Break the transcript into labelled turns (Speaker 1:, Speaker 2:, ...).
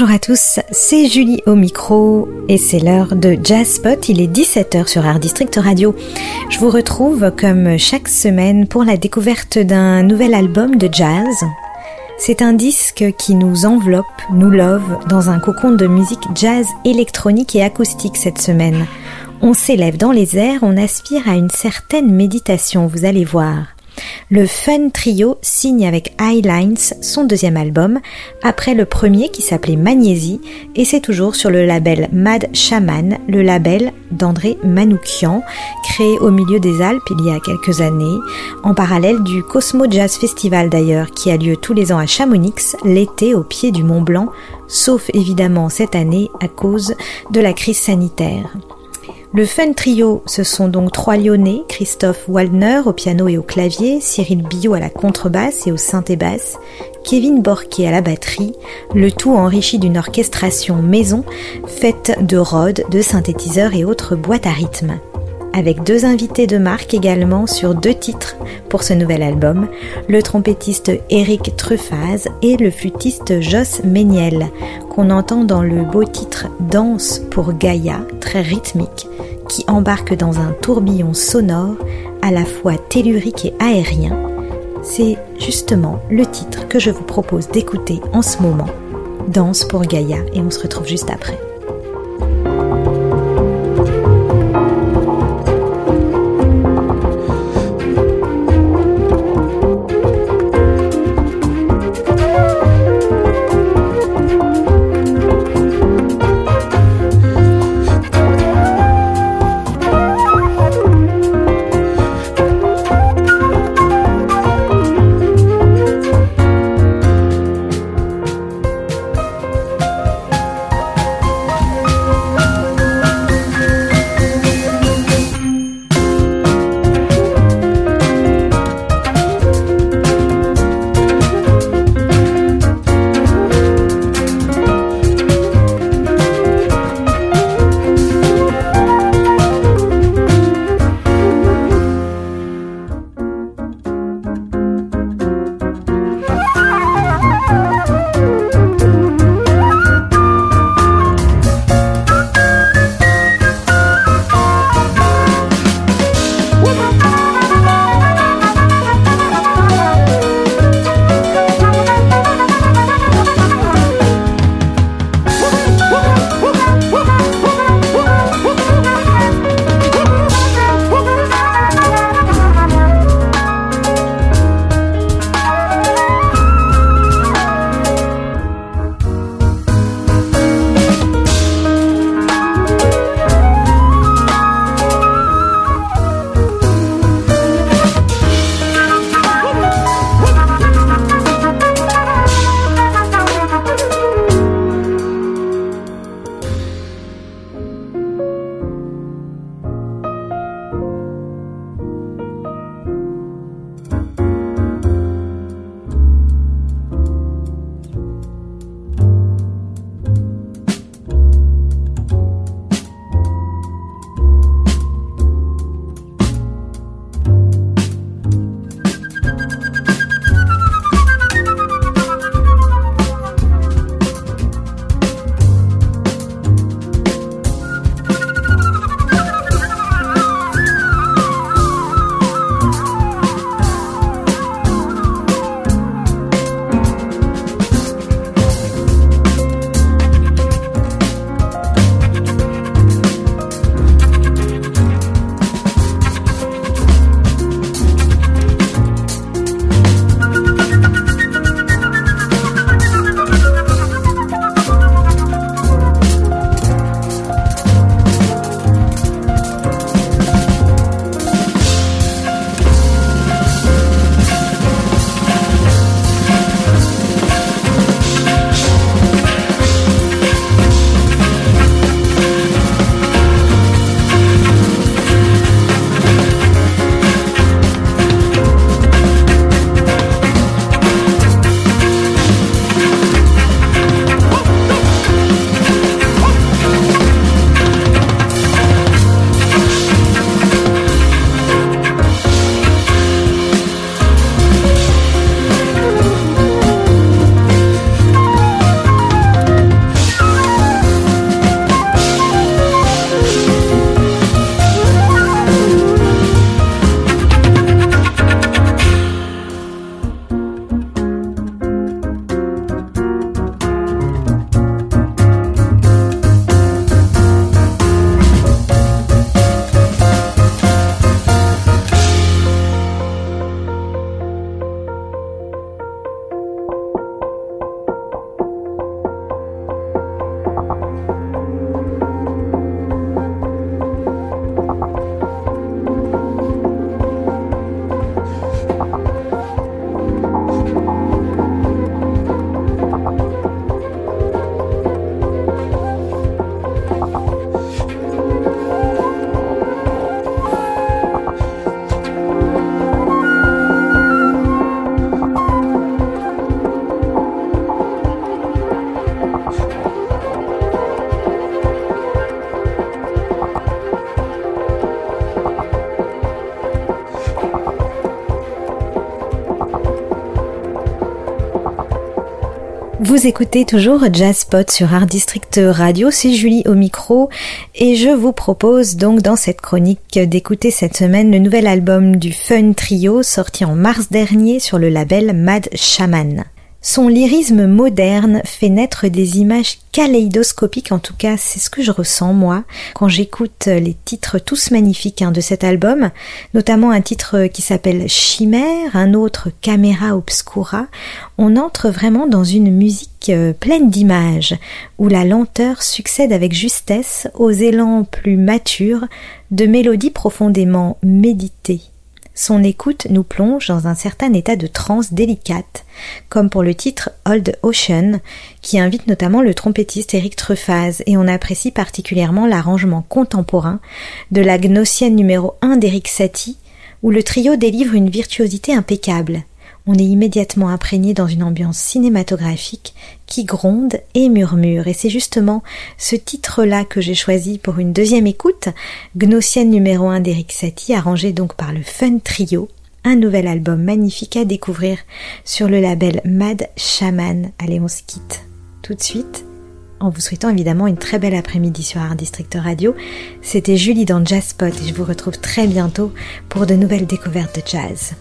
Speaker 1: Bonjour à tous, c'est Julie au micro et c'est l'heure de Jazz Spot. Il est 17h sur Art District Radio. Je vous retrouve comme chaque semaine pour la découverte d'un nouvel album de jazz. C'est un disque qui nous enveloppe, nous love dans un cocon de musique jazz électronique et acoustique cette semaine. On s'élève dans les airs, on aspire à une certaine méditation, vous allez voir. Le Fun Trio signe avec Highlines son deuxième album, après le premier qui s'appelait Magnésie, et c'est toujours sur le label Mad Shaman, le label d'André Manoukian, créé au milieu des Alpes il y a quelques années, en parallèle du Cosmo Jazz Festival d'ailleurs, qui a lieu tous les ans à Chamonix, l'été au pied du Mont Blanc, sauf évidemment cette année à cause de la crise sanitaire. Le Fun Trio, ce sont donc trois Lyonnais, Christophe Waldner au piano et au clavier, Cyril Billot à la contrebasse et au synthé basse, Kevin Borquet à la batterie, le tout enrichi d'une orchestration maison faite de rods, de synthétiseurs et autres boîtes à rythme avec deux invités de marque également sur deux titres pour ce nouvel album, le trompettiste Eric Truffaz et le flûtiste Joss Méniel, qu'on entend dans le beau titre Danse pour Gaïa, très rythmique, qui embarque dans un tourbillon sonore à la fois tellurique et aérien. C'est justement le titre que je vous propose d'écouter en ce moment, Danse pour Gaïa, et on se retrouve juste après. Vous écoutez toujours Jazzpot sur Art District Radio, c'est Julie au micro et je vous propose donc dans cette chronique d'écouter cette semaine le nouvel album du Fun Trio sorti en mars dernier sur le label Mad Shaman. Son lyrisme moderne fait naître des images kaléidoscopiques, en tout cas c'est ce que je ressens moi quand j'écoute les titres tous magnifiques hein, de cet album, notamment un titre qui s'appelle Chimère, un autre Camera Obscura. On entre vraiment dans une musique euh, pleine d'images, où la lenteur succède avec justesse aux élans plus matures de mélodies profondément méditées. Son écoute nous plonge dans un certain état de transe délicate, comme pour le titre Old Ocean, qui invite notamment le trompettiste Eric Truffaz, et on apprécie particulièrement l'arrangement contemporain de la Gnossienne numéro 1 d'Eric Satie, où le trio délivre une virtuosité impeccable on est immédiatement imprégné dans une ambiance cinématographique qui gronde et murmure. Et c'est justement ce titre-là que j'ai choisi pour une deuxième écoute, Gnossienne numéro 1 d'Eric Satie, arrangé donc par le Fun Trio, un nouvel album magnifique à découvrir sur le label Mad Shaman. Allez, on se quitte tout de suite en vous souhaitant évidemment une très belle après-midi sur Art District Radio. C'était Julie dans Jazz Spot et je vous retrouve très bientôt pour de nouvelles découvertes de jazz.